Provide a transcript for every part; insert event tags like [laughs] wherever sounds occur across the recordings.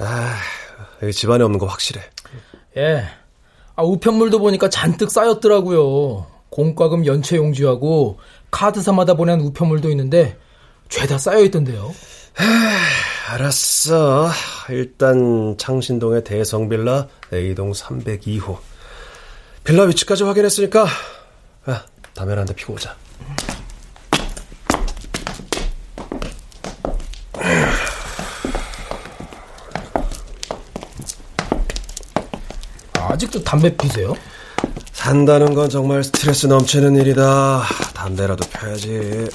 아, 여기 집안에 없는 거 확실해. 예. 아, 우편물도 보니까 잔뜩 쌓였더라고요. 공과금 연체 용지하고 카드사마다 보낸 우편물도 있는데 죄다 쌓여 있던데요. 아, 알았어. 일단 창신동의 대성빌라 A동 302호. 빌라 위치까지 확인했으니까 야, 담배 한대 피고 오자. 아직도 담배 피세요? 산다는 건 정말 스트레스 넘치는 일이다. 담배라도 펴야지.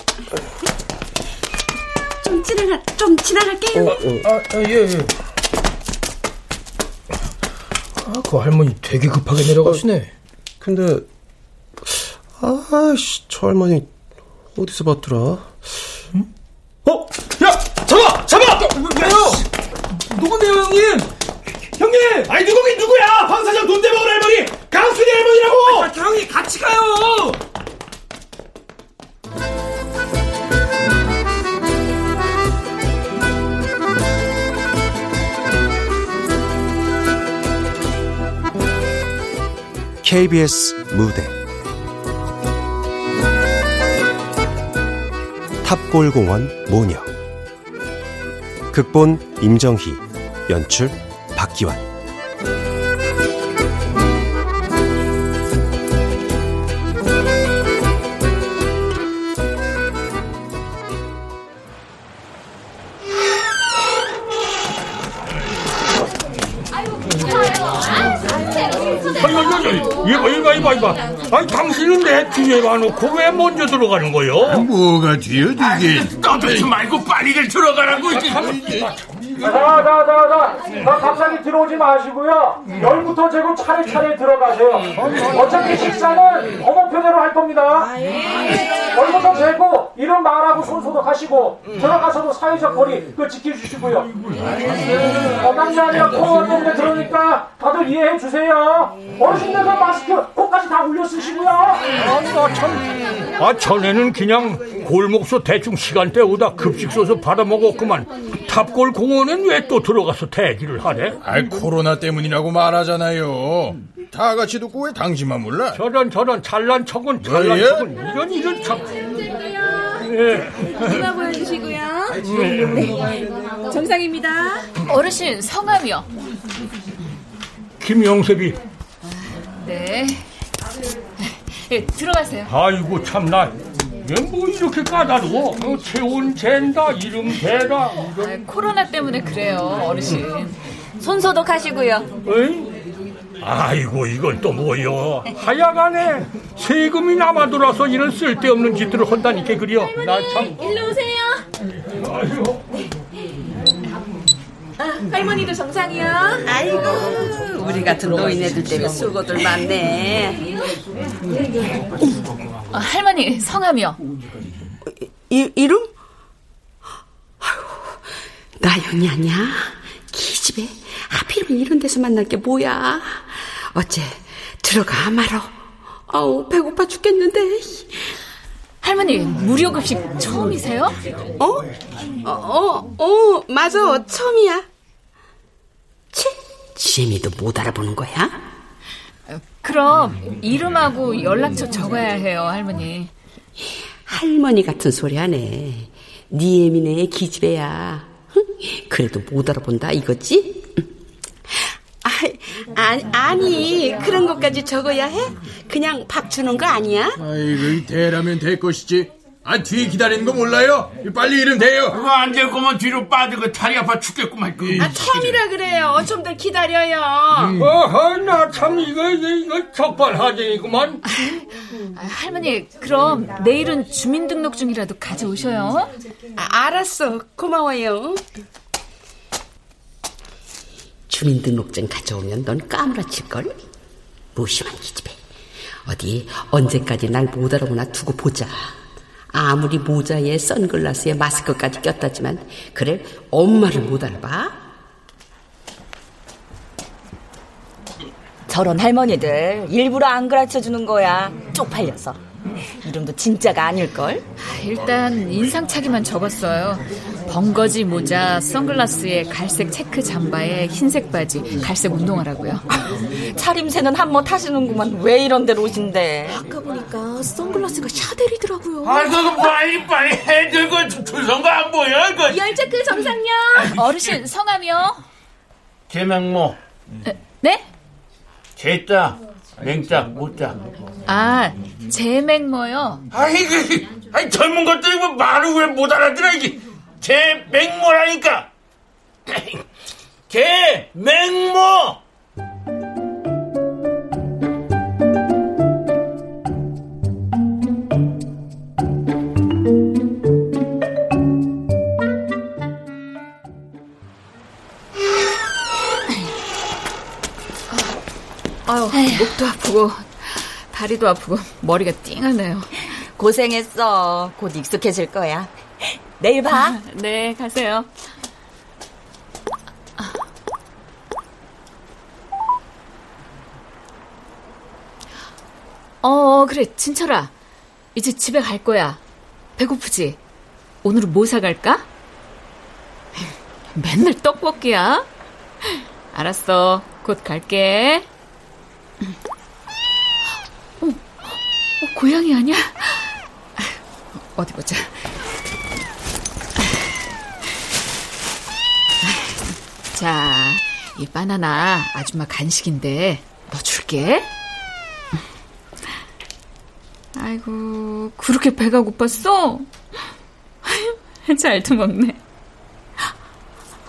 좀 지나가, 좀 지나갈게요. 어, 어. 아, 아, 예, 예. 아, 그 할머니 되게 급하게 내려가시네. 어, 근데, 아씨, 저 할머니 어디서 봤더라? 응? 어? 야! 잡아! 잡아! 왜요? 누군데요, 형님? 형님! 아니, 누구긴 누구야! 황 사장 돈 대먹은 할머니! 강순이 할머니라고! 아, 형이 같이 가요! KBS 무대 탑골공원 모녀 극본 임정희 연출 박기환 이봐, 이봐, 이봐, 이봐. 아니, 당신은 내 뒤에 와놓고 왜 먼저 들어가는 거요? 아, 뭐가 뒤에 되게. 떠들지 말고 빨리들 들어가라고. 자, 자, 자, 자, 자. 갑자기 들어오지 마시고요. 열부터 재고 차례차례 들어가세요. 어차피 식사는 어머표대로 할 겁니다. 열부터 재고 이름 말하고 손 소독하시고 들어가서도 사회적 거리 그 지켜주시고요. 아니라 코로나 때문에 들어오니까 다들 이해해 주세요. 어르신들도 마스크 코까지 다 올려 쓰시고요. 아, 참. 아, 전에는 그냥 골목서 대충 시간대 오다 급식 써서 받아먹었구만. 탑골 공원엔 왜또 들어가서 대기를 하래? 아, 코로나 때문이라고 말하잖아요. 다 같이 듣고 왜 당신만 몰라? 저런 저런 잘난 척은 잘난 뭐예요? 척은 이런 이런 참. 예. 이마 보여주시고요. 네. 정상입니다. 어르신 성함이요. 김영섭이. 네. 예, 들어가세요. 아이고 참나. 얘뭐 이렇게 까다로워? 어, 체온 잰다, 이름 대라. 아, 코로나 때문에 그래요, 어르신. 손 소독하시고요. 어이? 아이고 이건 또 뭐여 하여간에 세금이 남아 돌아서 이런 쓸데없는 짓들을 한다니까 그려 나참 일로 오세요. 아이고 아, 할머니도 정상이요. 아이고 우리 같은 노인네들 때문에 수고들 많네. 아, 할머니 성함이요. 이, 이름? 아유, 나연이 아니야? 기집애 하필이면 이런 데서 만날 게 뭐야? 어째 들어가 말어. 아우 배고파 죽겠는데. 할머니 무료 급식 처음이세요? 어? 어, 어, 어 맞아 처음이야. 치, 지미도 못 알아보는 거야? 그럼 이름하고 연락처 적어야 해요, 할머니. 할머니 같은 소리 하네. 니 애미네 기집애야. 그래도 못 알아본다 이거지? 아, [laughs] 아니, 아니 그런 것까지 적어야 해? 그냥 밥 주는 거 아니야? 아이고 대라면 될 것이지. 아 뒤에 기다리는 거 몰라요? 빨리 이름 대요. 그거 안 될 거면 뒤로 빠지고 다리 아파 죽겠구만 아 처음이라 그래요. 좀 더 기다려요. 음. 어허 나 참 이거 이거 이거 적발하쟁이구만 아, 할머니 그럼 내일은 주민등록증이라도 가져오셔요. 아, 알았어. 고마워요. 주민등록증 가져오면 넌 까무라칠걸? 무심한 기집애. 어디 언제까지 날 못 알아보나 두고 보자. 아무리 모자에 선글라스에 마스크까지 꼈다지만 그래 엄마를 못 알아봐? 저런 할머니들 일부러 안 가르쳐 주는 거야. 쪽팔려서. 이름도 진짜가 아닐걸? 일단 인상착의만 적었어요. 벙거지 모자, 선글라스에 갈색 체크 잠바에 흰색 바지, 갈색 운동화라고요. [laughs] 차림새는 한몫 하시는구만. 왜 이런 데로 오신대? 아까 보니까 선글라스가 샤넬이더라고요. 아, 그거 빨리 빨리 해들 그 줄선가 안 보여? 그 열체크 정상요. [laughs] 어르신 성함이요? 제맹모, 네? 제자, 맹자, 모자. 아, 제맹모요. 아이 그, 아이 젊은 것들이 뭐 말을 왜 못 알아들어 이게 제맹모라니까. 제맹모. [coughs] 아유, 목도 아프고 다리도 아프고 머리가 띵하네요. 고생했어. 곧 익숙해질 거야. 내일 봐. 네, 가세요. 어, 그래, 진철아. 이제 집에 갈 거야. 배고프지? 오늘은 뭐 사갈까? [laughs] 맨날 떡볶이야? 알았어. 곧 갈게. 어, 어, 고양이 아니야? 어디 보자. 자, 이 바나나 아줌마 간식인데 너 줄게. 아이고, 그렇게 배가 고팠어? 잘 도 먹네.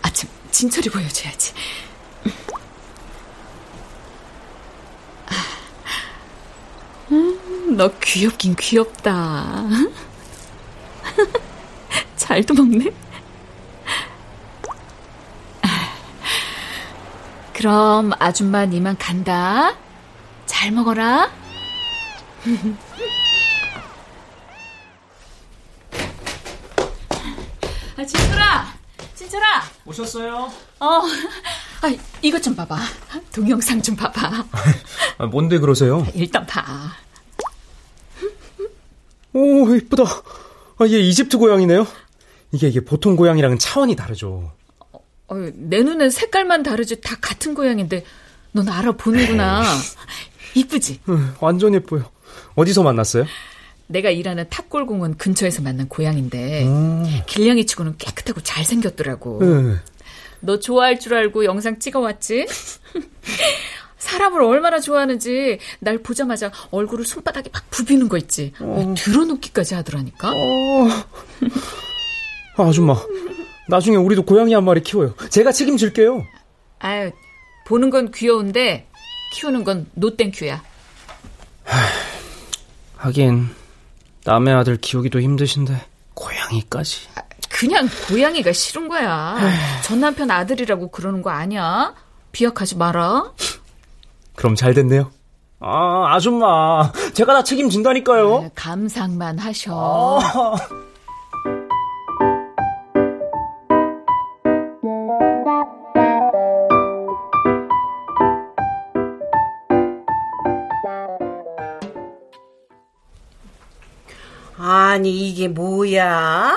아침 진철이 보여줘야지. 음, 너 귀엽긴 귀엽다. [laughs] 잘 도 먹네. 그럼 아줌마 니만 간다. 잘 먹어라. 아, 진철아! 진철아! 오셨어요? 어, 아, 이것 좀 봐봐. 동영상 좀 봐봐. 아, 뭔데 그러세요? 일단 봐. 오, 이쁘다. 아, 얘 이집트 고양이네요. 이게 이게 보통 고양이랑은 차원이 다르죠. 어, 내 눈엔 색깔만 다르지 다 같은 고양인데 넌 알아보는구나. 이쁘지? 응, 완전 예뻐요. 어디서 만났어요? 내가 일하는 탑골공원 근처에서 만난 고양인데 음. 길냥이 치고는 깨끗하고 잘생겼더라고. 네. 너 좋아할 줄 알고 영상 찍어왔지? [laughs] 사람을 얼마나 좋아하는지 날 보자마자 얼굴을 손바닥에 막 부비는 거 있지. 어. 들어눕기까지 하더라니까. 어. 아, 아줌마, 나중에 우리도 고양이 한 마리 키워요. 제가 책임질게요. 아유, 보는 건 귀여운데 키우는 건 노땡큐야. 하긴 남의 아들 키우기도 힘드신데 고양이까지. 그냥 고양이가 싫은 거야. 전 남편 아들이라고 그러는 거 아니야? 비약하지 마라. 그럼 잘 됐네요. 아, 아줌마, 제가 다 책임진다니까요. 감상만 하셔. 아. 아니 이게 뭐야?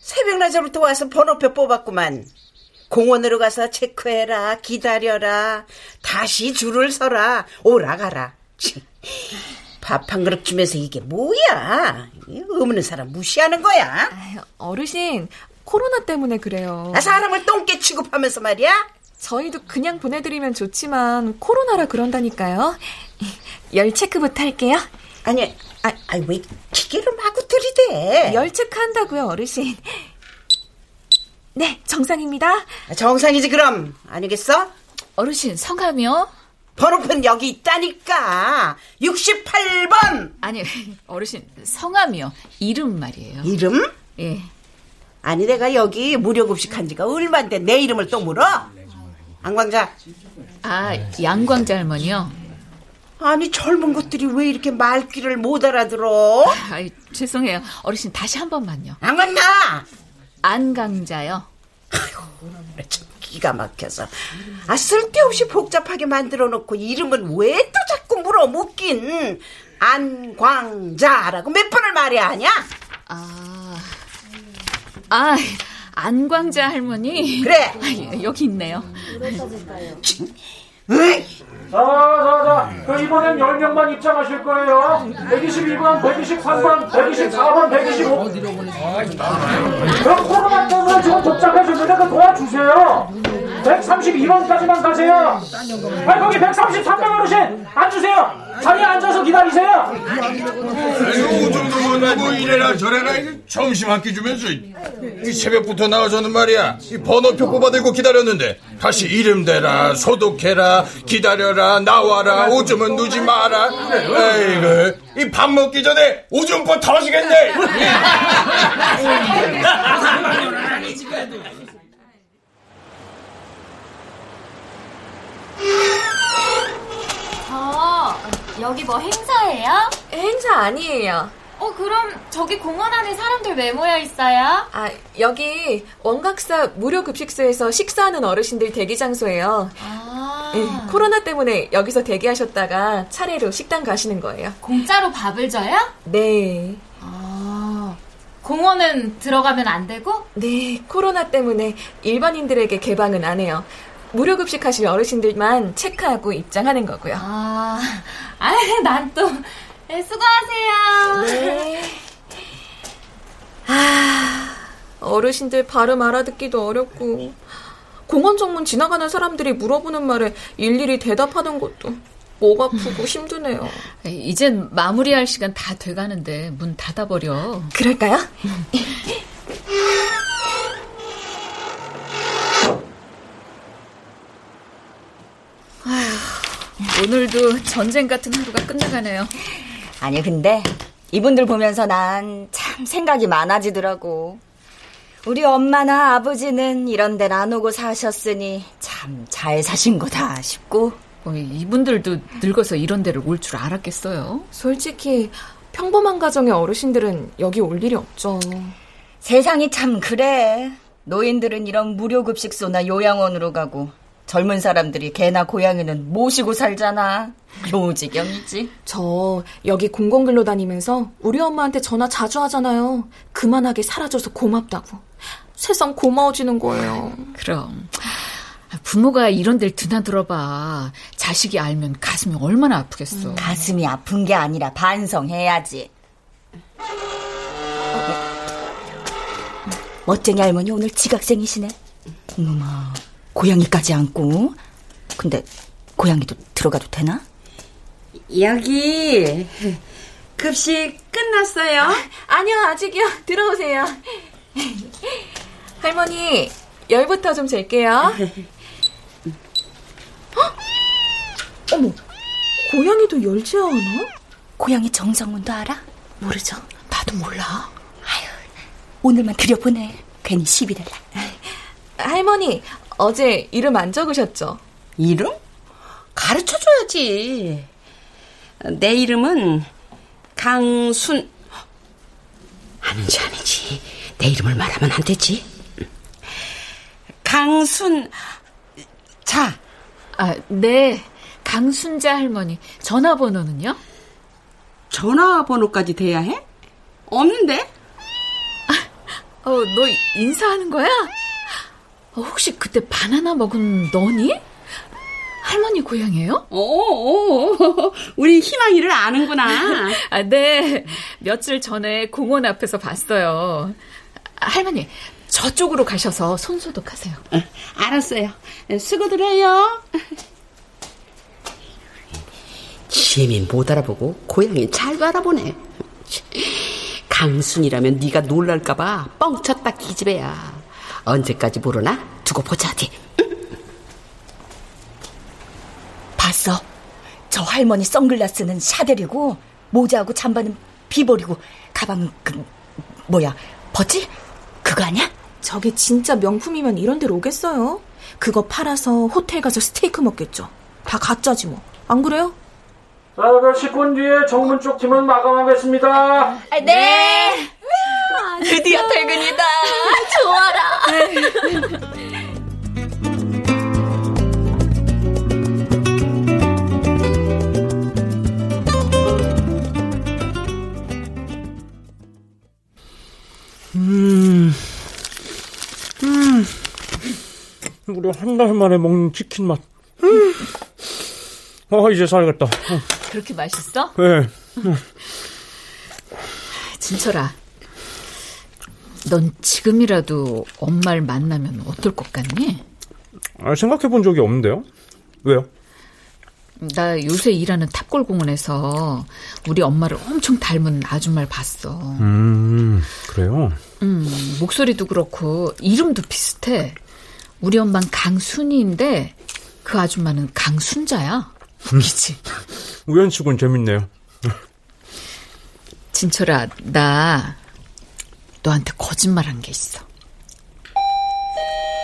새벽 낮에부터 와서 번호표 뽑았구만. 공원으로 가서 체크해라, 기다려라, 다시 줄을 서라, 오라 가라. 밥 한 그릇 주면서 이게 뭐야? 없는 사람 무시하는 거야? 어르신, 코로나 때문에 그래요. 아, 사람을 똥개 취급하면서 말이야? 저희도 그냥 보내드리면 좋지만 코로나라 그런다니까요. 열 체크부터 할게요. 아니, 아, 아, 왜 기계를 마구 들이대? 열 체크 한다고요, 어르신. 네, 정상입니다. 정상이지 그럼 아니겠어? 어르신 성함이요? 번호표는 여기 있다니까 68번 아니 [laughs] 어르신 성함이요 이름 말이에요 이름? 예 아니 내가 여기 무료급식 한 지가 얼만데 내 이름을 또 물어? 안광자 아 양광자 할머니요? 아니 젊은 것들이 왜 이렇게 말귀를 못 알아들어? 아, 죄송해요 어르신 다시 한 번만요 안광자 안강자요 참 기가 막혀서 아 쓸데없이 복잡하게 만들어 놓고 이름은 왜 또 자꾸 물어 묻긴 안광자라고 몇 번을 말해야 하냐? 아, 아, 안광자 할머니. 그래. 아, 여기 있네요. 자, 자, 자. 그 이번엔 10명만 입장하실 거예요. 122번, 123번, 124번, 125. 그럼 코로나 때문에 지금 복잡해졌는데 그 도와주세요. 132번까지만 가세요. 아, 거기 133명 어르신 앉으세요. 자리에 앉아서 기다리세요. 아이고, 이 정도면 뭐 이래라 저래라 점심 한 끼 주면서 이 새벽부터 나와서는 말이야. 이 번호표 뽑아들고 기다렸는데 다시 이름 대라 소독해라 기다려라 나와라 오줌은 누지 마라. 아이고 이밥 먹기 전에 오줌포 터지겠네. 저 여기 뭐 행사예요? 행사 아니에요. 어 그럼 저기 공원 안에 사람들 왜 모여 있어요? 아, 여기 원각사 무료 급식소에서 식사하는 어르신들 대기 장소예요. 아. 예, 코로나 때문에 여기서 대기하셨다가 차례로 식당 가시는 거예요. 공짜로 밥을 줘요? 네. 아. 공원은 들어가면 안 되고? 네, 코로나 때문에 일반인들에게 개방은 안 해요. 무료 급식하실 어르신들만 체크하고 입장하는 거고요. 아, 아, [laughs] 난 또, 네, 수고하세요. 네. [laughs] 아, 어르신들 발음 알아듣기도 어렵고, 공원 정문 지나가는 사람들이 물어보는 말에 일일이 대답하는 것도 목 아프고 힘드네요. [laughs] 이젠 마무리할 시간 다 돼가는데 문 닫아버려. 그럴까요? 아휴, 오늘도 전쟁 같은 하루가 끝나가네요. 아니 근데 이분들 보면서 난 참 생각이 많아지더라고. 우리 엄마나 아버지는 이런 데는 안 오고 사셨으니 참 잘 사신 거다 싶고. 어, 이분들도 늙어서 이런 데를 올 줄 알았겠어요? 솔직히 평범한 가정의 어르신들은 여기 올 일이 없죠. 세상이 참 그래. 노인들은 이런 무료급식소나 요양원으로 가고 젊은 사람들이 개나 고양이는 모시고 살잖아. 요지경이지. 저 여기 공공근로 다니면서 우리 엄마한테 전화 자주 하잖아요. 그만하게 사라져서 고맙다고. 세상 고마워지는 거예요. 그럼. 부모가 이런 데를 드나들어봐. 자식이 알면 가슴이 얼마나 아프겠어. 음, 가슴이 아픈 게 아니라 반성해야지. 멋쟁이 할머니 오늘 지각생이시네. 어머마, 고양이까지 안고. 근데 고양이도 들어가도 되나? 여기 급식 끝났어요? 아, 니요 아직이요. 들어오세요. 할머니, 열부터 좀 잴게요. 어머, 고양이도 열지 않아? 고양이 정성문도 알아? 모르죠. 나도 몰라. 아유, 오늘만 들여보내. 괜히 시비 될라. 할머니, 어제 이름 안 적으셨죠? 이름? 가르쳐줘야지. 내 이름은 강순. 아니지, 아니지. 내 이름을 말하면 안 되지. 강순, 자. 아, 네. 강순자 할머니. 전화번호는요? 전화번호까지 돼야 해? 없는데? 아, 어, 너 인사하는 거야? 어, 혹시 그때 바나나 먹은 너니? 할머니 고향이에요? 오, 오, 우리 희망이를 아는구나. 아, 네. 며칠 전에 공원 앞에서 봤어요. 할머니, 저쪽으로 가셔서 손 소독하세요. 어, 알았어요. 수고들 해요. 지혜민 못 알아보고 고양이 잘 바라보네. 강순이라면 네가 놀랄까봐 뻥쳤다 기집애야. 언제까지 모르나 두고 보자지. 봤어. 저 할머니 선글라스는 샤델이고 모자하고 잠바는 비버리고 가방은 그 뭐야 버치? 그거 아니야? 저게 진짜 명품이면 이런 데로 오겠어요? 그거 팔아서 호텔 가서 스테이크 먹겠죠. 다 가짜지 뭐. 안 그래요? 자, 그 10분 뒤에 정문 쪽 팀은 마감하겠습니다. 아, 네. 드디어 퇴근이다. [laughs] 좋아라. 음, 음, 우리 한 달 만에 먹는 치킨 맛. 음. 아, 이제 살겠다. 음. 그렇게 맛있어? 네. 진철아, 넌 지금이라도 엄마를 만나면 어떨 것 같니? 아, 생각해 본 적이 없는데요? 왜요? 나 요새 일하는 탑골공원에서 우리 엄마를 엄청 닮은 아줌마를 봤어. 음, 그래요? 음, 목소리도 그렇고 이름도 비슷해. 우리 엄마는 강순이인데 그 아줌마는 강순자야. 웃기지? 우연치곤 재밌네요. 진철아, 나 너한테 거짓말한 게 있어.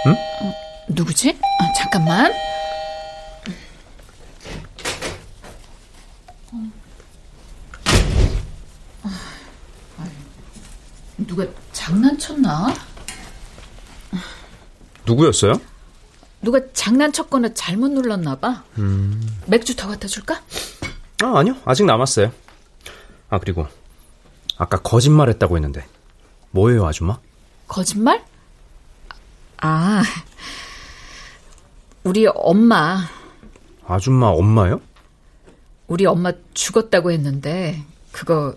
응? 어, 누구지? 아, 잠깐만. 누가 장난쳤나? 누구였어요? 누가 장난쳤거나 잘못 눌렀나 봐. 음. 맥주 더 갖다 줄까? 아, 아니요. 아직 남았어요. 아, 그리고 아까 거짓말 했다고 했는데 뭐예요, 아줌마? 거짓말? 아, 우리 엄마. 아줌마 엄마요? 우리 엄마 죽었다고 했는데 그거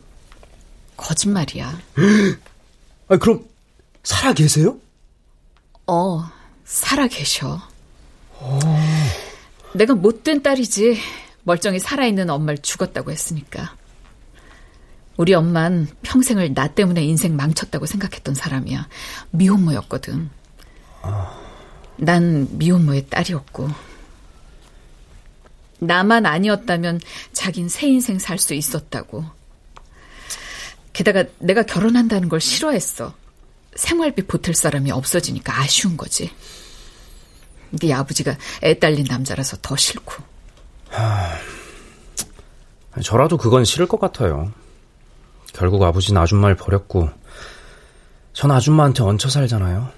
거짓말이야. [gasps] 아, 그럼 살아 계세요? 어, 살아 계셔. 오. 내가 못된 딸이지 멀쩡히 살아있는 엄마를 죽었다고 했으니까. 우리 엄만 평생을 나 때문에 인생 망쳤다고 생각했던 사람이야. 미혼모였거든. 난 미혼모의 딸이었고. 나만 아니었다면 자긴 새 인생 살 수 있었다고. 게다가 내가 결혼한다는 걸 싫어했어. 생활비 보탤 사람이 없어지니까 아쉬운 거지. 네 아버지가 애 딸린 남자라서 더 싫고. 하... 저라도 그건 싫을 것 같아요. 결국 아버지는 아줌마를 버렸고, 전 아줌마한테 얹혀 살잖아요.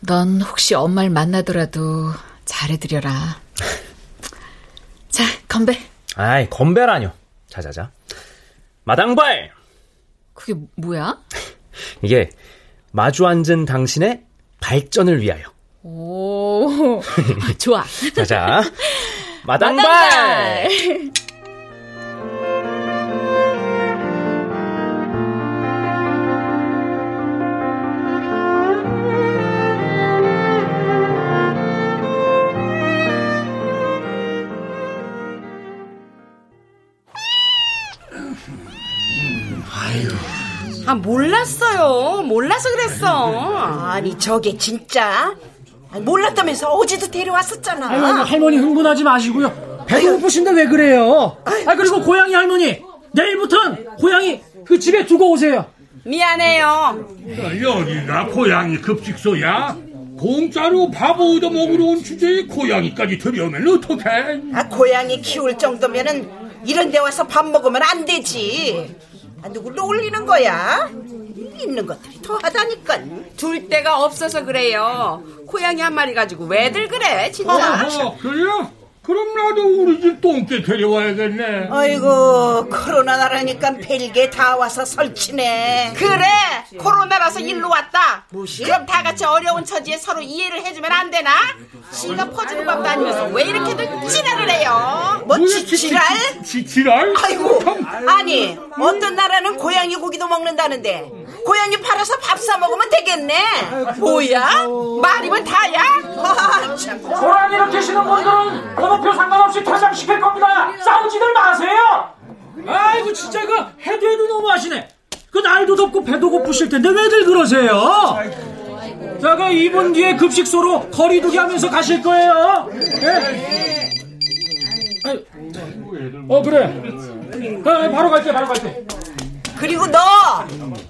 넌 혹시 엄마를 만나더라도 잘해드려라. 자, 건배. 아이, 건배라뇨. 자자자. 마당발! 그게 뭐야? 이게 마주 앉은 당신의 발전을 위하여. 오, [laughs] 좋아. 자자. 마당발! 아, 몰랐어요. 몰라서 그랬어. 아니, 저게 진짜? 몰랐다면서 어제도 데려왔었잖아. 아유, 할머니 흥분하지 마시고요. 배가 고프신데 왜 그래요? 아, 그리고 고양이 할머니, 내일부턴 고양이 그 집에 두고 오세요. 미안해요. 여기가 고양이 급식소야? 공짜로 밥 얻어 먹으러 온 주제에 고양이까지 들여오면 어떡해? 아, 고양이 키울 정도면은 이런 데 와서 밥 먹으면 안 되지. 아, 누굴 놀리는 거야? 있는 것들이 더하다니까. 둘 데가 없어서 그래요. 고양이 한 마리 가지고 왜들 그래, 진짜. 어, 그래요? 그럼 나도 우리 집 똥개 데려와야겠네. 아이고 코로나 나라니까 별게 다 와서 설치네. 그래 코로나라서 일로 왔다. 무시? 그럼 다 같이 어려운 처지에 서로 이해를 해주면 안 되나? 지가 퍼주는 밥도 아니면서 왜 이렇게들 지랄을 해요? 뭐 지랄? 지랄? 아이고 아니 어떤 나라는 고양이 고기도 먹는다는데 고양이 팔아서 밥 사 먹으면 되겠네. 뭐야? 말이면 다야? [laughs] 고라니 일으키시는 분들은 번호표 상관없이 퇴장시킬 겁니다. 싸우지들 마세요. 아이고 진짜 이거 해도 해도 너무 하시네. 그 날도 덥고 배도 고프실 텐데 왜들 그러세요? 자가 2분 뒤에 급식소로 거리두기 하면서 가실 거예요. 네? 어 그래. 아, 바로 갈게 바로 갈게. 그리고 너,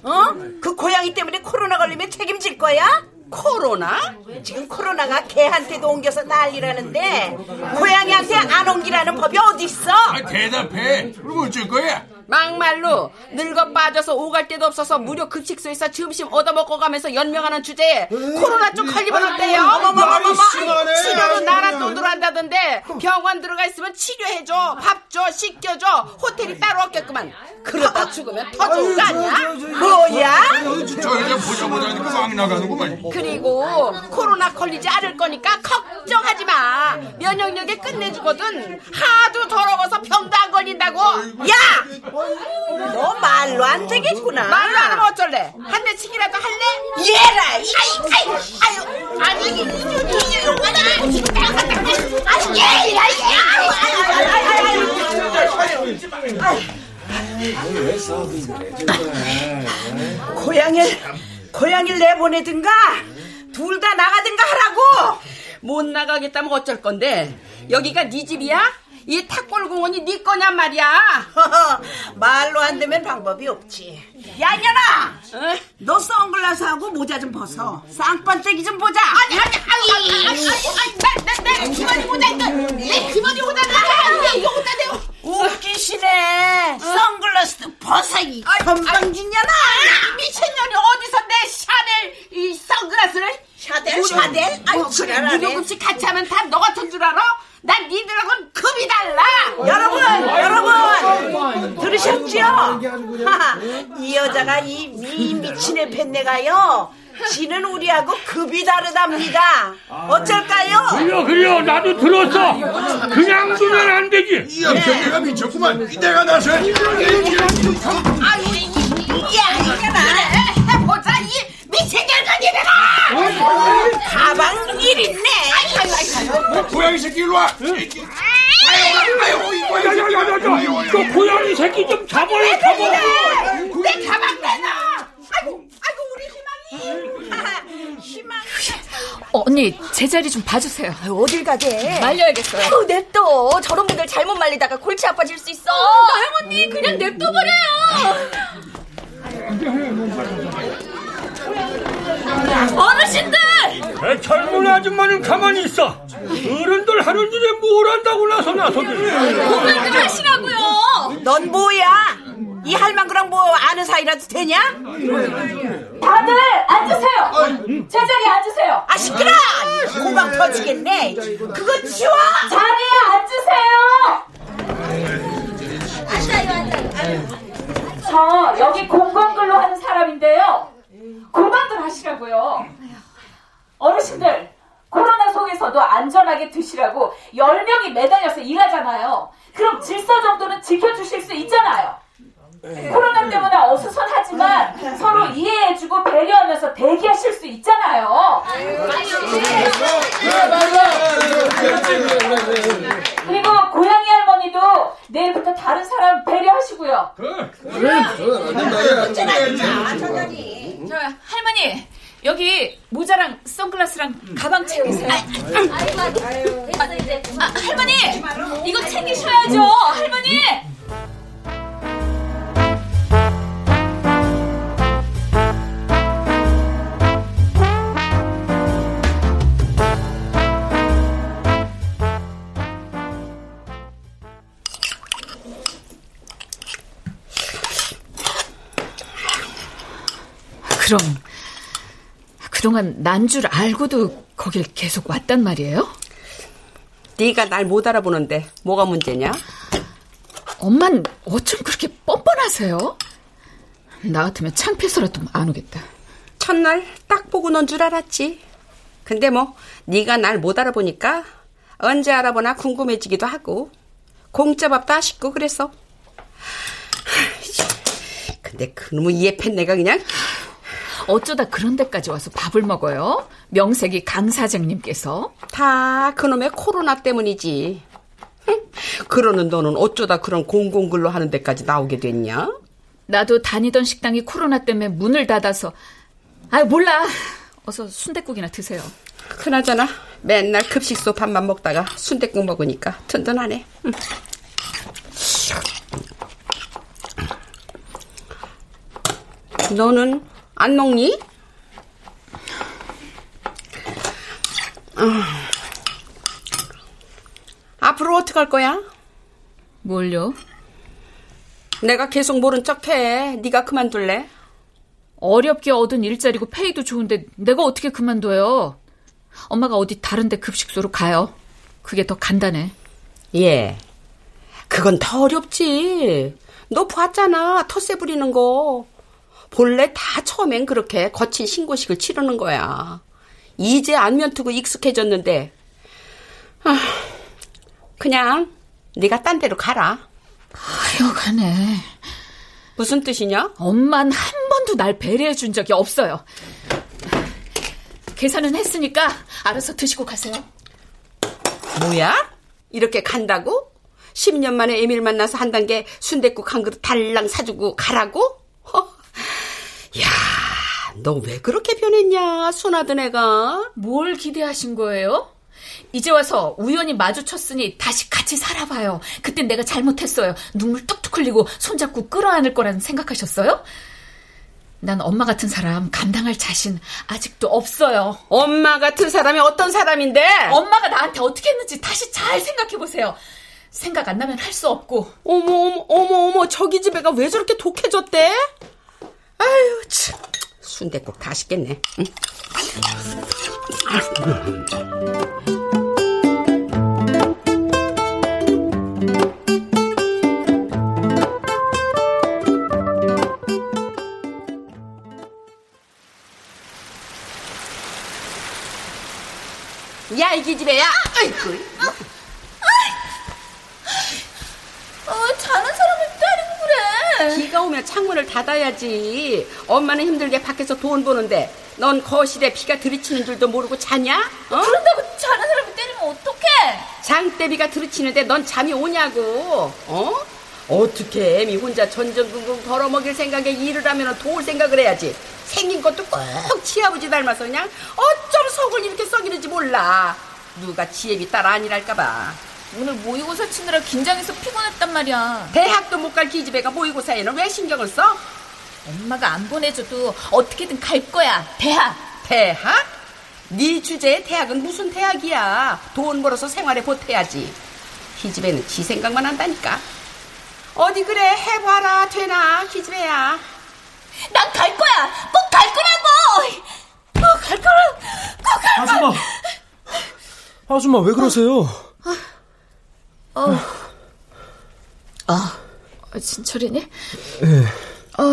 어? 그 고양이 때문에 코로나 걸리면 책임질 거야? 코로나? 지금 코로나가 개한테도 옮겨서 난리라는데 고양이한테 안 옮기라는 법이 어딨어? 아, 대답해. 그럼 어쩔 거야? 막말로 늙어 빠져서 오갈 데도 없어서 무료 급식소에서 점심 얻어먹고 가면서 연명하는 주제에 코로나 좀 걸리면 어때요? 어머머머머머. 치료는 나라 돈으로 한다던데 병원 들어가 있으면 치료해줘 밥줘 씻겨줘 호텔이 따로 없겠구만. 그러다 죽으면 더 좋은 거 아니야? 뭐야? 저 여자 보자 보자 하니까 막 나가는구만. 그리고 코로나 걸리지 않을 거니까 걱정하지 마. 면역력이 끝내주거든. 하도 더러워서 병도 안 걸린다고. 야! 너 말로 안 되겠구나. 말로 안 하면 어쩔래? 한 대 치기라도 할래? 얘라! 아이, 아이, 아유, 아니, 이, 이, 이, 이거다. 아니, 얘라, 얘. 아유, 아유, 아유, 아유, 아유. 고양이를 고양이를 내보내든가 둘 다 나가든가 하라고. 못 나가겠다면 어쩔 건데? 여기가 네 집이야? 이 탁골공원이 네 거냔 말이야. [laughs] 말로 안 되면 방법이 없지. 야, 이년아! 너 선글라스하고 모자 좀 벗어. 쌍판떼기 좀 보자. 아니, 아니, 아니, 아니, 아니, 아니, 내, 내, 내 주머니 모자 있다. 내 주머니 모자 있다. 이거 갖다 대고. 웃기시네. 선글라스도 벗어, 이 건방진년아. 미친년이 어디서 내 샤넬 이 선글라스를? 샤넬, 샤넬? 아유, 그래, 무료 급식 같이 하면 다 너 같은 줄 알아? 난 니들하고는 급이 달라. 여러분, 여러분, 들으셨죠? 하하, [laughs] 이 여자가 이 미, 미친 애 팬네가요. 지는 우리하고 급이 다르답니다. 어쩔까요? 그려 그려 나도 들었어 그냥 두면 안 되지 이 남편네가 미쳤구만. 내가 나서야지. 아유, 야, 이년아. 결간이들아. 가방 일 있네. 아이고, 아이고, 아이고. 고양이 새끼 일로 와. 아이고, 아이고, 이거 야야 야 야 야 저 고양이 새끼 좀 잡아요 잡아 내 가방 내놔. 아이고, 아이고, 우리 희망이. 희망. 언니 제자리 좀 봐주세요. 어딜 가게? 말려야겠어요. 아유, 냅둬. 저런 분들 잘못 말리다가 골치 아파질 수 있어. 나영 언니 그냥 냅둬버려요. 어르신들! 내 젊은 아줌마는 가만히 있어 어른들 하는 일에 뭘 한다고 나서 나서들 그만 좀 하시라고요. 넌 뭐야? 이 할망구랑 뭐 아는 사이라도 되냐? 다들 앉으세요. 제자리에 앉으세요. 아 시끄러! 고막 터지겠네. 그거 치워! 자리에 앉으세요. 저 여기 공공근로 하는 사람인데요. 그만들 하시라고요. 어르신들 코로나 속에서도 안전하게 드시라고 10명이 매달려서 일하잖아요. 그럼 질서 정도는 지켜주실 수 있잖아요. 코로나 때문에 어수선하지만 서로 이해해주고 배려하면서 대기하실 수 있잖아요. 그리고 고양이 할머니도 내일부터 다른 사람 배려하시고요. 저 할머니 여기 모자랑 선글라스랑 가방 챙기세요. 아, 할머니 이거 챙기셔야죠. 할머니. 그럼 그동안 난 줄 알고도 거길 계속 왔단 말이에요? 네가 날 못 알아보는데 뭐가 문제냐? 엄만 어쩜 그렇게 뻔뻔하세요? 나 같으면 창피해서라도 안 오겠다. 첫날 딱 보고 넌 줄 알았지. 근데 뭐 네가 날 못 알아보니까 언제 알아보나 궁금해지기도 하고 공짜밥도 아쉽고 그랬어. [sighs] 근데 그놈의 이해팬 내가 그냥 어쩌다 그런 데까지 와서 밥을 먹어요? 명색이 강 사장님께서. 다 그놈의 코로나 때문이지. 그러는 너는 어쩌다 그런 공공근로 하는 데까지 나오게 됐냐? 나도 다니던 식당이 코로나 때문에 문을 닫아서 아 몰라. 어서 순댓국이나 드세요. 그나저나 맨날 급식소 밥만 먹다가 순댓국 먹으니까 든든하네. 응. 너는 안 먹니? 앞으로 어떻게 할 거야? 뭘요? 내가 계속 모른 척해. 네가 그만둘래? 어렵게 얻은 일자리고 페이도 좋은데 내가 어떻게 그만둬요? 엄마가 어디 다른데 급식소로 가요. 그게 더 간단해. 예. 그건 더 어렵지. 너 봤잖아. 텃세 부리는 거. 본래 다 처음엔 그렇게 거친 신고식을 치르는 거야. 이제 안면 투고 익숙해졌는데. 아, 그냥 네가 딴 데로 가라. 하여간에. 무슨 뜻이냐? 엄만 한 번도 날 배려해 준 적이 없어요. 계산은 했으니까 알아서 드시고 가세요. 뭐야? 이렇게 간다고? 10년 만에 에밀 만나서 한 단계 순댓국 한 그릇 달랑 사주고 가라고? 허. 야, 너 왜 그렇게 변했냐, 순하던 애가? 뭘 기대하신 거예요? 이제 와서 우연히 마주쳤으니 다시 같이 살아봐요. 그땐 내가 잘못했어요. 눈물 뚝뚝 흘리고 손잡고 끌어안을 거라는 생각하셨어요? 난 엄마 같은 사람 감당할 자신 아직도 없어요. 엄마 같은 사람이 어떤 사람인데? 엄마가 나한테 어떻게 했는지 다시 잘 생각해 보세요. 생각 안 나면 할 수 없고. 어머 어머 어머 어머 저기 집 애가 왜 저렇게 독해졌대? 아유 참 순대국 다 식겠네. 응? 야, 이 기 집애야! 아이고. 어, 자는 사람을 때리고 그래. 비가 오면 창문을 닫아야지. 엄마는 힘들게 밖에서 돈 버는데 넌 거실에 비가 들이치는 줄도 모르고 자냐? 어? 그런다고 자는 사람을 때리면 어떡해? 장대비가 들이치는데 넌 잠이 오냐고. 어? 어떻게 애미 혼자 전전긍긍 벌어먹일 생각에 일을 하면 도울 생각을 해야지. 생긴 것도 꼭 치아버지 닮아서 그냥 어쩜 속을 이렇게 썩이는지 몰라. 누가 지혜비 딸 아니랄까봐. 오늘 모의고사 치느라 긴장해서 피곤했단 말이야. 대학도 못 갈 기집애가 모의고사에는 왜 신경을 써? 엄마가 안 보내줘도 어떻게든 갈 거야. 대학. 대학? 네 주제에 대학은 무슨 대학이야. 돈 벌어서 생활에 보태야지. 기집애는 지 생각만 한다니까. 어디 그래 해봐라 되나 기집애야. 난 갈 거야. 꼭 갈 거라고. 꼭 갈 거라. 꼭갈 거야. 아줌마. 아줌마 왜 그러세요? 어. 아, 진철이니? 네. 어.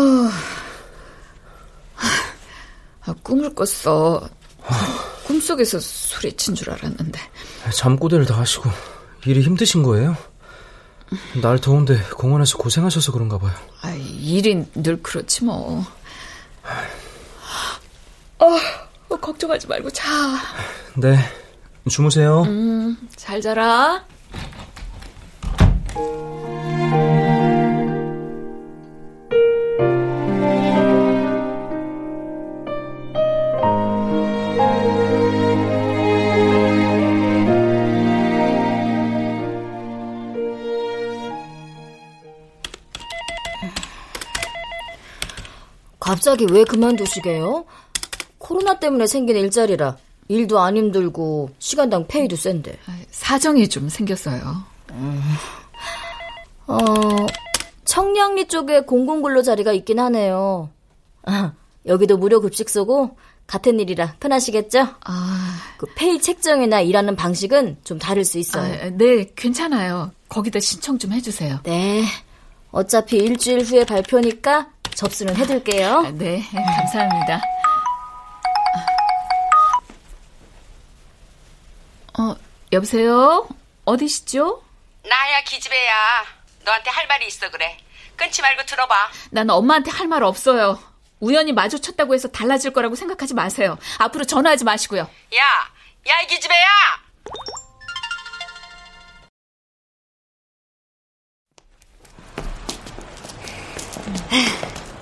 아, 꿈을 꿨어. 꿈속에서 소리친 줄 알았는데. 잠꼬대를 다 하시고 일이 힘드신 거예요? 날 더운데 공원에서 고생하셔서 그런가 봐요. 아, 일이 늘 그렇지 뭐. 어, 걱정하지 말고 자. 네, 주무세요. 음, 잘 자라. 갑자기 왜 그만두시게요? 코로나 때문에 생긴 일자리라 일도 안 힘들고 시간당 페이도 센데. 사정이 좀 생겼어요. 음. 어, 청량리 쪽에 공공근로 자리가 있긴 하네요. 아, 여기도 무료 급식소고 같은 일이라 편하시겠죠? 아, 그 페이 책정이나 일하는 방식은 좀 다를 수 있어요. 아, 네, 괜찮아요. 거기다 신청 좀 해주세요. 네. 어차피 일주일 후에 발표니까 접수는 해둘게요. 아, 네, 감사합니다. 어, 여보세요? 어디시죠? 나야 기집애야. 너한테 할 말이 있어 그래. 끊지 말고 들어봐. 난 엄마한테 할 말 없어요. 우연히 마주쳤다고 해서 달라질 거라고 생각하지 마세요. 앞으로 전화하지 마시고요. 야, 야 이 기집애야.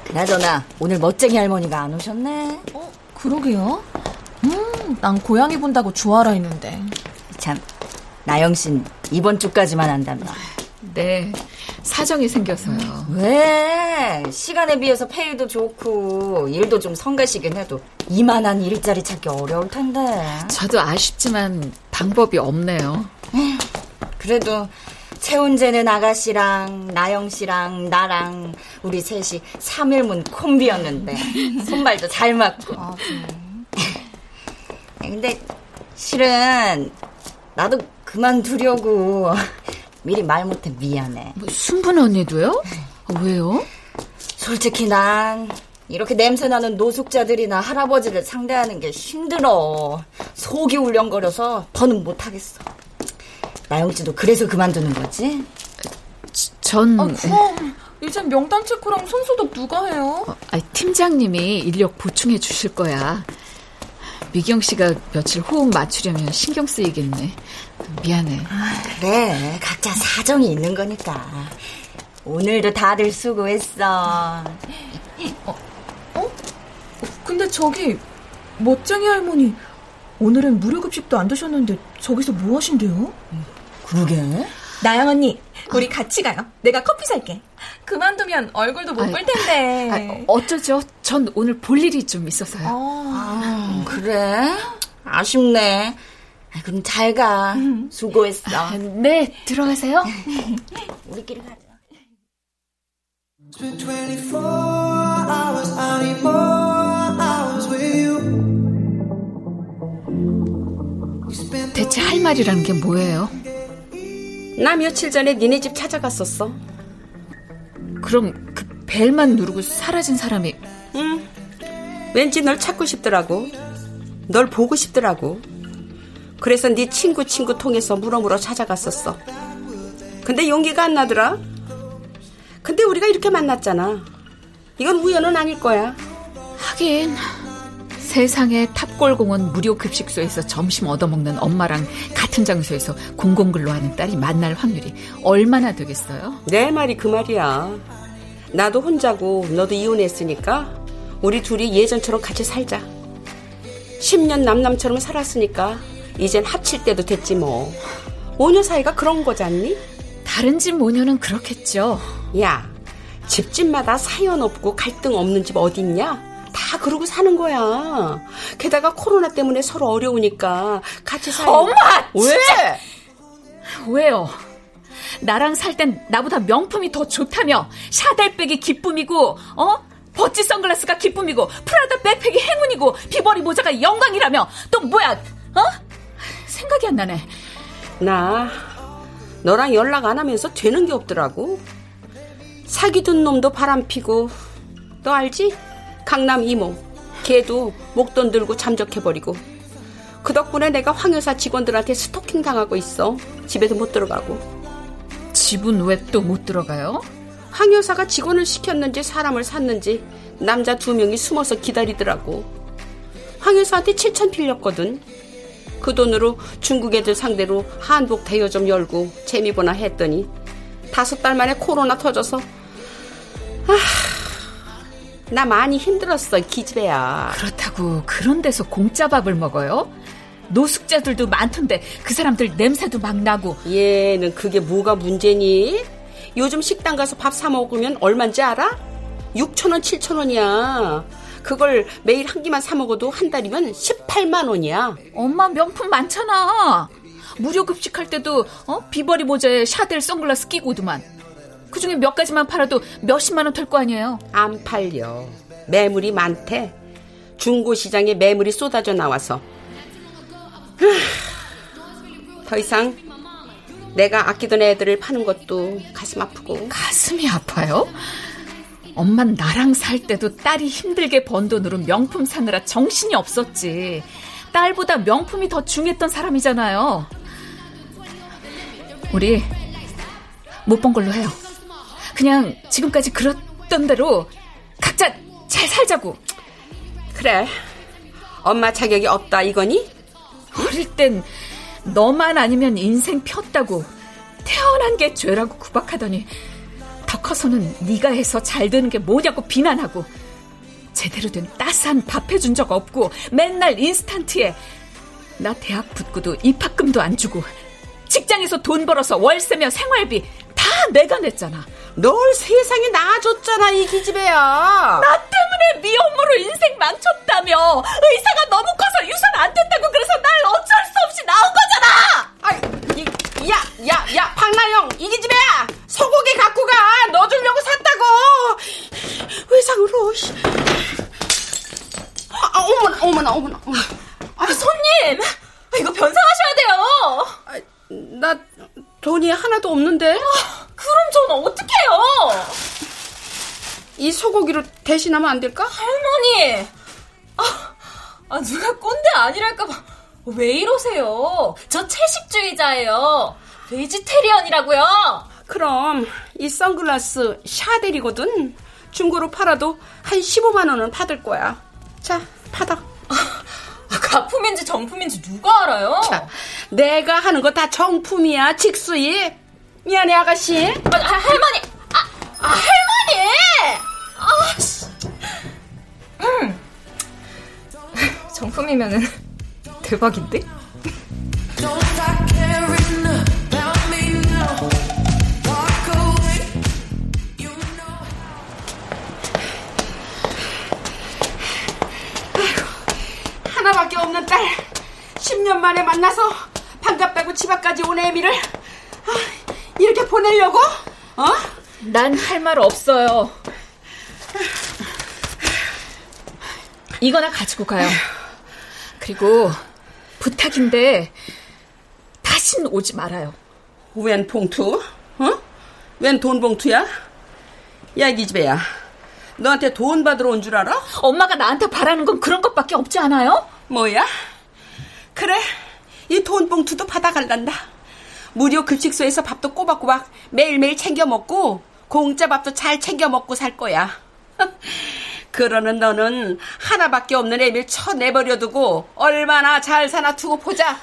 그나저나 오늘 멋쟁이 할머니가 안 오셨네. 어, 그러게요. 음, 난 고양이 본다고 좋아라 했는데. 참, 나영신 이번 주까지만 한다며. 네, 사정이 생겨서요. 왜? 시간에 비해서 페이도 좋고 일도 좀 성가시긴 해도 이만한 일자리 찾기 어려울 텐데. 저도 아쉽지만 방법이 없네요. 그래도 최훈재는 아가씨랑 나영 씨랑 나랑 우리 셋이 3일문 콤비였는데 손발도 잘 맞고. 아, 근데 실은 나도 그만두려고 미리 말 못해 미안해. 뭐, 순분 언니도요? 왜요? 솔직히 난 이렇게 냄새나는 노숙자들이나 할아버지를 상대하는 게 힘들어. 속이 울렁거려서 더는 못하겠어. 나영씨도 그래서 그만두는 거지? 전... 아, 그럼 이젠 명단 체크랑 손소독 누가 해요? 어, 아, 팀장님이 인력 보충해 주실 거야. 미경 씨가 며칠 호흡 맞추려면 신경 쓰이겠네. 미안해. 아, 그래. 각자 사정이 있는 거니까. 오늘도 다들 수고했어. 어? 어? 근데 저기 멋쟁이 할머니 오늘은 무료급식도 안 드셨는데 저기서 뭐 하신대요? 그러게. 나영 언니, 우리 같이 가요. 내가 커피 살게. 그만두면 얼굴도 못 볼 텐데. 아, 어쩌죠? 전 오늘 볼 일이 좀 있어서요. 아, 그래? 아쉽네. 그럼 잘 가. 수고했어. 아, 네, 들어가세요. [laughs] 우리끼리 가자. 대체 할 말이라는 게 뭐예요? 나 며칠 전에 니네 집 찾아갔었어. 그럼 그 벨만 누르고 사라진 사람이 응. 왠지 널 찾고 싶더라고. 널 보고 싶더라고. 그래서 네 친구 친구 통해서 물어물어 찾아갔었어. 근데 용기가 안 나더라. 근데 우리가 이렇게 만났잖아. 이건 우연은 아닐 거야. 하긴 세상에 탑골공원 무료 급식소에서 점심 얻어먹는 엄마랑 같은 장소에서 공공근로하는 딸이 만날 확률이 얼마나 되겠어요? 내 말이 그 말이야. 나도 혼자고 너도 이혼했으니까 우리 둘이 예전처럼 같이 살자. 10년 남남처럼 살았으니까 이젠 합칠 때도 됐지 뭐. 모녀 사이가 그런 거잖니? 다른 집 모녀는 그렇겠죠. 야, 집집마다 사연 없고 갈등 없는 집 어딨냐? 다 그러고 사는 거야. 게다가 코로나 때문에 서로 어려우니까 같이 살. 엄마! 왜? 왜요? 나랑 살 땐 나보다 명품이 더 좋다며 샤넬백이 기쁨이고 어? 구찌 선글라스가 기쁨이고 프라다 백팩이 행운이고 버버리 모자가 영광이라며 또 뭐야? 어? 생각이 안 나네. 나 너랑 연락 안 하면서 되는 게 없더라고. 사귀던 놈도 바람 피고 너 알지? 강남 이모 걔도 목돈 들고 잠적해버리고 그 덕분에 내가 황여사 직원들한테 스토킹 당하고 있어 집에도 못 들어가고 집은 왜 또 못 들어가요? 황여사가 직원을 시켰는지 사람을 샀는지 남자 두 명이 숨어서 기다리더라고 황여사한테 7천 빌렸거든 그 돈으로 중국 애들 상대로 한복 대여점 열고 재미보나 했더니 다섯 달 만에 코로나 터져서 아, 나 많이 힘들었어 기집애야 그렇다고 그런 데서 공짜 밥을 먹어요? 노숙자들도 많던데 그 사람들 냄새도 막 나고 얘는 그게 뭐가 문제니? 요즘 식당 가서 밥 사 먹으면 얼마인지 알아? 6천 원 7천 원이야 그걸 매일 한 끼만 사 먹어도 한 달이면 18만 원이야. 엄마 명품 많잖아. 무료 급식할 때도 어? 버버리 모자에 샤넬 선글라스 끼고도만. 그중에 몇 가지만 팔아도 몇십만 원 될 거 아니에요? 안 팔려. 매물이 많대. 중고 시장에 매물이 쏟아져 나와서. 더 이상 내가 아끼던 애들을 파는 것도 가슴 아프고. 가슴이 아파요? 엄만 나랑 살 때도 딸이 힘들게 번 돈으로 명품 사느라 정신이 없었지. 딸보다 명품이 더 중요했던 사람이잖아요. 우리 못 본 걸로 해요. 그냥 지금까지 그랬던 대로 각자 잘 살자고. 그래. 엄마 자격이 없다 이거니? 어릴 땐 너만 아니면 인생 폈다고. 태어난 게 죄라고 구박하더니 더 커서는 네가 해서 잘 되는 게 뭐냐고 비난하고 제대로 된 따스한 밥 해준 적 없고 맨날 인스턴트에 나 대학 붙고도 입학금도 안 주고 직장에서 돈 벌어서 월세며 생활비 다 내가 냈잖아. 널 세상에 낳아줬잖아 이 기집애야. 나 때문에 미혼모로 인생 망쳤다며. 의사가 너무 커서 유산 안 된다고 그래서 날 어쩔 수 없이 나온 거잖아. 아이, 야, 야, 야, 박나영 이 기집애야. 소고기 갖고 가. 너 주려고 샀다고. 외상으로. 아, 어머나, 어머나, 어머나, 어머나. 아, 손님! 이거 변상하셔야 돼요! 아, 나 돈이 하나도 없는데? 아, 그럼 전 어떡해요? 이 소고기로 대신하면 안 될까? 할머니! 아, 아 누가 꼰대 아니랄까봐. 왜 이러세요? 저 채식주의자예요. 베지테리언이라고요. 그럼 이 선글라스 샤델이거든. 중고로 팔아도 한 15만 원은 받을 거야. 자, 받아. 아, 가품인지 정품인지 누가 알아요? 자, 내가 하는 거 다 정품이야, 직수입. 미안해, 아가씨. 아, 아, 할머니! 아, 아 할머니! 아, 씨. 음. [laughs] 정품이면은 [laughs] 대박인데? 하나밖에 없는 딸 10년 만에 만나서 반갑다고 집 앞까지 온 애미를 아, 이렇게 보내려고? 어? 난 할 말 없어요. 이거나 가지고 가요. 그리고 부탁인데 다신 오지 말아요. 웬 봉투? 어? 웬 돈 봉투야? 야, 이 기집애야. 너한테 돈 받으러 온 줄 알아? 엄마가 나한테 바라는 건 그런 것밖에 없지 않아요? 뭐야? 그래, 이 돈 봉투도 받아갈란다. 무료 급식소에서 밥도 꼬박꼬박 매일매일 챙겨 먹고 공짜 밥도 잘 챙겨 먹고 살 거야. [laughs] 그러는 너는 하나밖에 없는 애를 쳐내버려 두고 얼마나 잘 사나 두고 보자.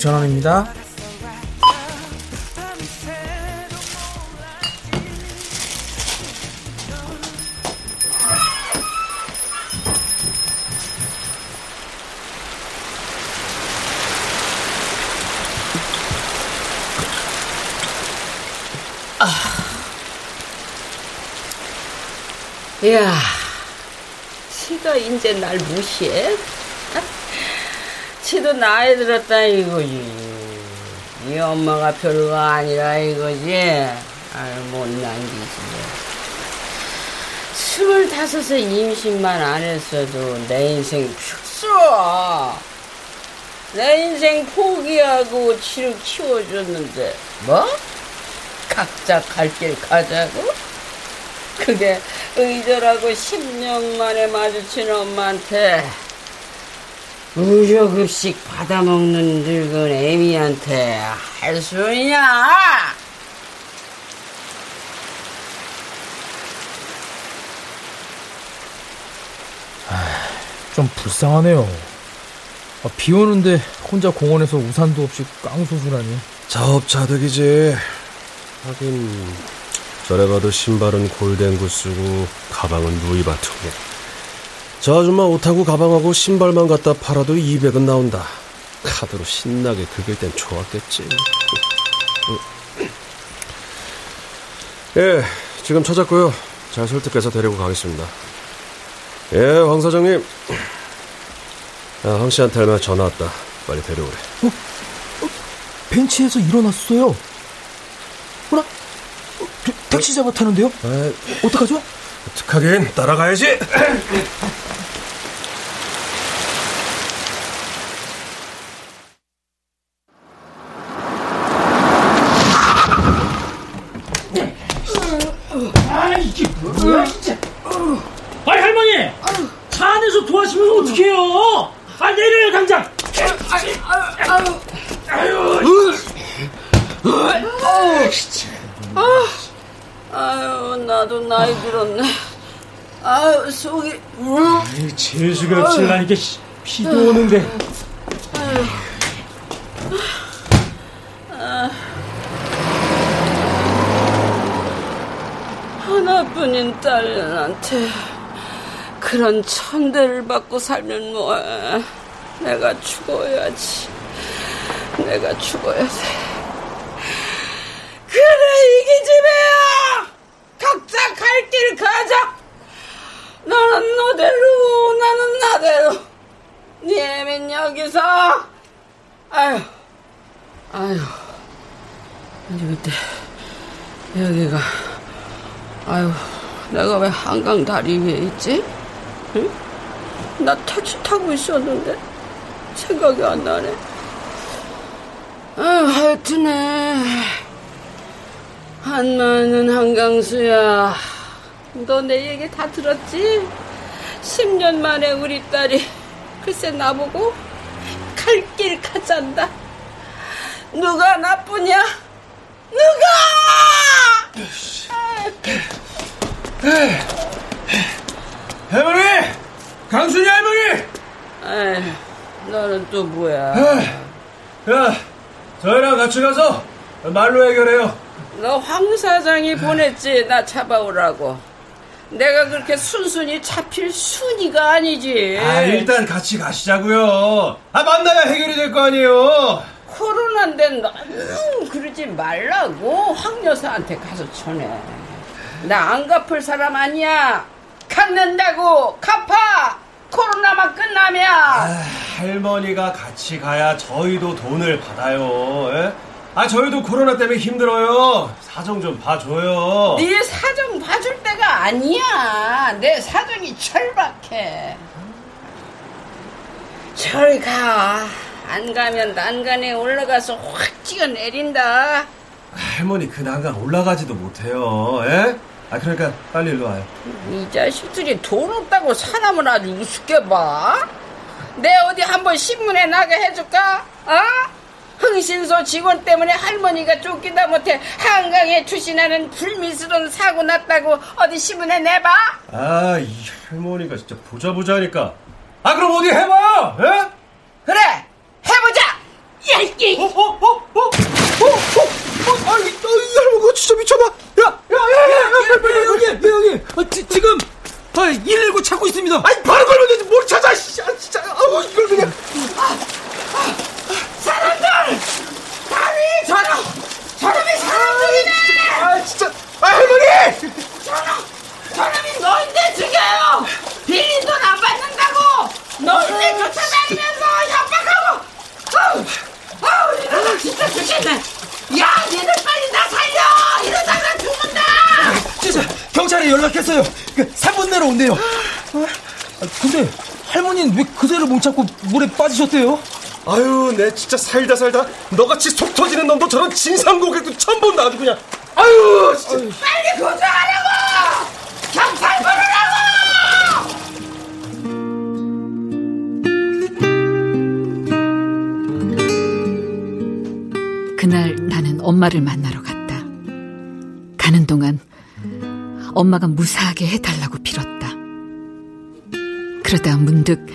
6천원입니다. 야, 지가 이제 날 무시해? 지도 나이 들었다 이거지. 이 엄마가 별거 아니라 이거지. 아유, 못난 기지. 스물다섯에 임신만 안 했어도 내 인생 푹내 인생 포기하고 치를 키워줬는데, 뭐? 각자 갈 길 가자고? 그게 의절하고 10년 만에 마주친 엄마한테 무료급식 받아먹는 늙은 애미한테 할 수 있냐? 좀 불쌍하네요. 아, 비 오는데 혼자 공원에서 우산도 없이 깡소술하니. 자업자득이지. 하긴 저래 봐도 신발은 골덴구 쓰고 가방은 루이바통에. 저 아줌마 옷하고 가방하고 신발만 갖다 팔아도 200은 나온다. 카드로 신나게 긁을 땐 좋았겠지. 예, 지금 찾았고요. 잘 설득해서 데리고 가겠습니다. 예, 황 사장님. 아, 황 씨한테 얼마 전화 왔다. 빨리 데려오래. 벤치에서 일어났어요. 뭐라? 태, 택시 잡아 타는데요? 아, 어떡하죠? 어떡하긴 따라가야지. 아니, 할머니 차 안에서 도와주면 어떡해요? 아 내려요 당장. 아유, 아유, 아. 나도 나이 들었네. 아유, 속이. 아유, 재수가 없으려니까 피도 오는데. 아유. 아. 하나뿐인 딸한테 그런 천대를 받고 살면 뭐해. 내가 죽어야지. 내가 죽어야 돼. 그래, 이게 집에야! 각자 갈길 가자! 너는 너대로, 나는 나대로. 니애민 여기서. 아휴, 아휴. 근데 그때, 여기가, 아휴, 내가 왜 한강 다리 위에 있지? 응? 나 택시 타고 있었는데 생각이 안 나네. 아, 하여튼에 한마는 한강수야. 너 내 얘기 다 들었지? 10년 만에 우리 딸이 글쎄 나보고 갈 길 가잔다. 누가 나쁘냐? 누가! 할머니! 강순이 할머니! 에이, 너는 또 뭐야? 야, 저희랑 같이 가서 말로 해결해요. 너 황 사장이 보냈지 나 잡아오라고. 내가 그렇게 순순히 잡힐 순위가 아니지. 아, 일단 같이 가시자고요. 아, 만나야 해결이 될 거 아니에요. 코로나인데 너무 그러지 말라고 황 여사한테 가서 전해. 나 안 갚을 사람 아니야. 갚는다고 갚아. 코로나만 끝나면. 아, 할머니가 같이 가야 저희도 돈을 받아요. 에? 아, 저희도 코로나 때문에 힘들어요. 사정 좀 봐줘요. 네 사정 봐줄 때가 아니야. 내 사정이 철박해. 저리 가. 안 가면 난간에 올라가서 확 찍어 내린다. 할머니 그 난간 올라가지도 못해요. 에? 아, 그러니까 빨리 일로 와요. 이 자식들이 돈 없다고 사람을 아주 우습게 봐. 내 어디 한번 신문에 나게 해줄까? 어? 흥신소 직원 때문에 할머니가 쫓기다 못해 한강에 투신하는 불미스러운 사고 났다고 어디 신문에 내봐? 아, 이 할머니가 진짜 보자 보자니까. 아, 그럼 어디 해봐요. 에? 그래, 해보자. 야, 이게. 어, 어, 어, 어, 어, 어, 어, 아이, 이 할머니가 진짜 미쳤나? 야, 야, 야, 야, 야, 여기, 여기, 아, 지, 지금, 아, 119 찾고 있습니다. 아니, 바로 걸면 되지, 뭘 찾아, 씨, 아, 진짜, 아우, 이걸 그냥. 아, 사람들! 다리 저놈! 저놈이 사람들이네! 아, 진짜, 아, 할머니! 저놈! 저놈이 너인데 죽여요! 빌린 돈 안 받는다고! 너인데 쫓아다니면서 협박하고! 아우! 아우, 이러다 진짜 죽겠네! 야, 얘들 빨리 나 살려! 이러다가 죽는다! 진짜, 경찰에 연락했어요. 그, 3분 내로 온대요. 아, 근데, 할머니는 왜 그대로 못 찾고 물에 빠지셨대요? 아유, 내 진짜 살다 살다 너같이 속 터지는 놈도 저런 진상 고객도 처음 본다 아주 그냥. 아유, 진짜. 빨리 구조하라고! 경찰 부르라고! 그날 나는 엄마를 만나러 갔다. 가는 동안 엄마가 무사하게 해달라고 빌었다. 그러다 문득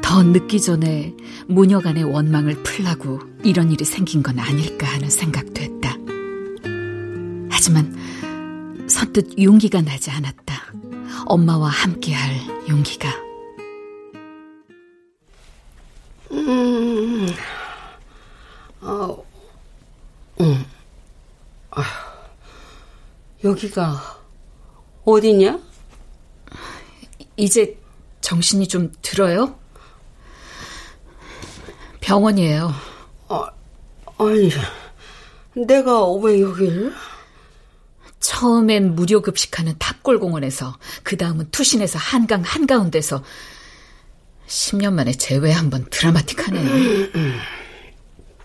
더 늦기 전에 모녀간의 원망을 풀라고 이런 일이 생긴 건 아닐까 하는 생각도 했다. 하지만 선뜻 용기가 나지 않았다. 엄마와 함께할 용기가. 음, 어, 음, 아휴, 여기가 어디냐? 이제 정신이 좀 들어요? 병원이에요. 아, 아니, 내가 왜 여길? 처음엔 무료 급식하는 탑골공원에서 그 다음은 투신에서 한강 한가운데서 10년 만에 재회 한번 드라마틱하네요.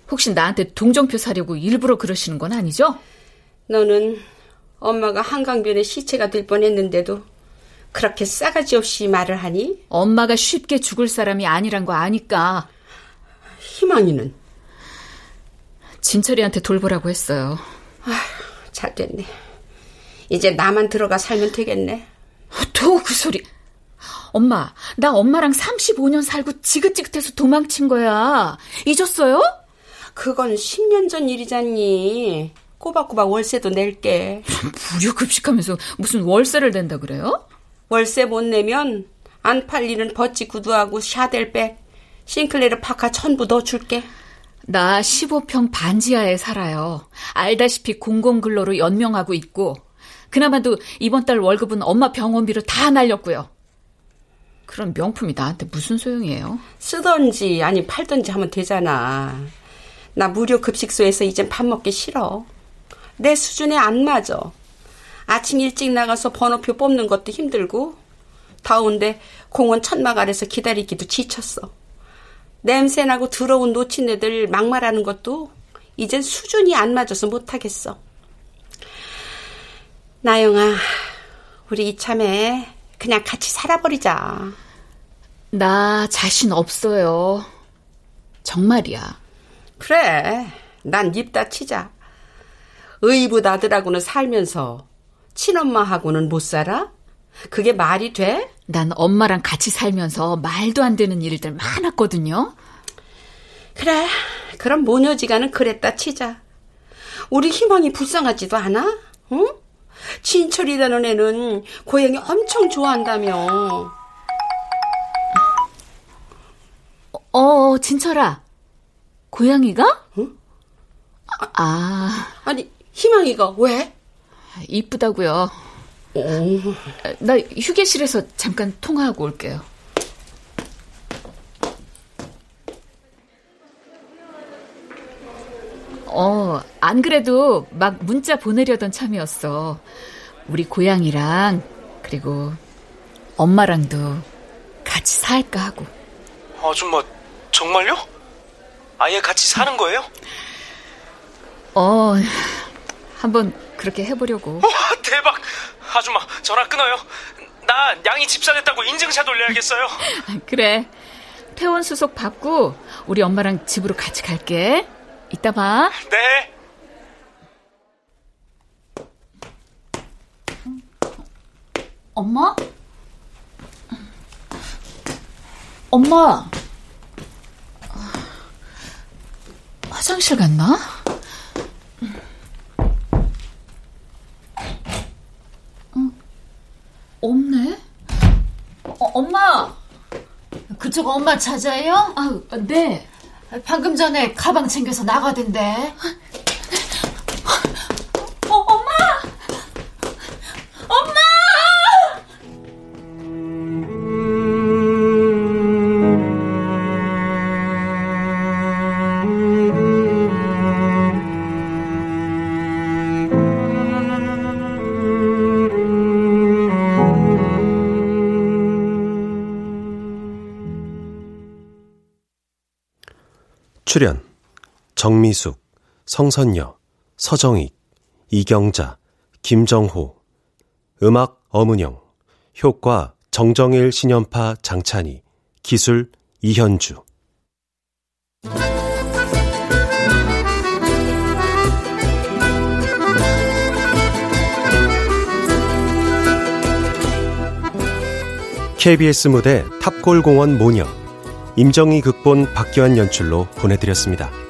혹시 나한테 동정표 사려고 일부러 그러시는 건 아니죠? 너는 엄마가 한강변에 시체가 될 뻔했는데도 그렇게 싸가지 없이 말을 하니? 엄마가 쉽게 죽을 사람이 아니란 거 아니까. 희망이는? 진철이한테 돌보라고 했어요. 아휴, 잘 됐네. 이제 나만 들어가 살면 되겠네. 또 그 소리. 엄마, 나 엄마랑 35년 살고 지긋지긋해서 도망친 거야. 잊었어요? 그건 10년 전 일이잖니. 꼬박꼬박 월세도 낼게. 무료 급식하면서 무슨 월세를 낸다 그래요? 월세 못 내면 안 팔리는 버찌 구두하고 샤델백, 싱클레르 파카 전부 넣어줄게. 나 15평 반지하에 살아요. 알다시피 공공근로로 연명하고 있고 그나마도 이번 달 월급은 엄마 병원비로 다 날렸고요. 그럼 명품이 나한테 무슨 소용이에요? 쓰던지 아니 팔던지 하면 되잖아. 나 무료 급식소에서 이젠 밥 먹기 싫어. 내 수준에 안 맞아. 아침 일찍 나가서 번호표 뽑는 것도 힘들고 더운데 공원 천막 아래서 기다리기도 지쳤어. 냄새나고 더러운 노친애들 막말하는 것도 이젠 수준이 안 맞아서 못하겠어. 나영아, 우리 이참에 그냥 같이 살아버리자. 나 자신 없어요. 정말이야. 그래, 난 입 다 치자. 의붓 아들하고는 살면서 친엄마하고는 못 살아? 그게 말이 돼? 난 엄마랑 같이 살면서 말도 안 되는 일들 많았거든요. 그래, 그럼 모녀지간은 그랬다 치자. 우리 희망이 불쌍하지도 않아? 응? 진철이라는 애는 고양이 엄청 좋아한다며. 어, 진철아. 고양이가? 응? 아. 아니, 희망이가 왜? 이쁘다고요. 나 휴게실에서 잠깐 통화하고 올게요. 어, 안 그래도 막 문자 보내려던 참이었어. 우리 고양이랑, 그리고 엄마랑도 같이 살까 하고. 아줌마, 정말요? 아예 같이 사는 거예요? 어, 한번 그렇게 해보려고. 와, 대박! 아줌마, 전화 끊어요. 나 양이 집사됐다고 인증샷 올려야겠어요. [laughs] 그래. 퇴원 수속 받고 우리 엄마랑 집으로 같이 갈게. 이따 봐. 네. 엄마? 엄마. 화장실 갔나? 없네. 어, 엄마. 그쪽 엄마 찾아요? 아, 네. 방금 전에 가방 챙겨서 나가던데. 정미숙, 성선여, 서정익, 이경자, 김정호 음악 엄은영 효과 정정일 신연파 장찬희 기술 이현주 KBS 무대 탑골공원 모녀 임정희 극본 박기환 연출로 보내드렸습니다.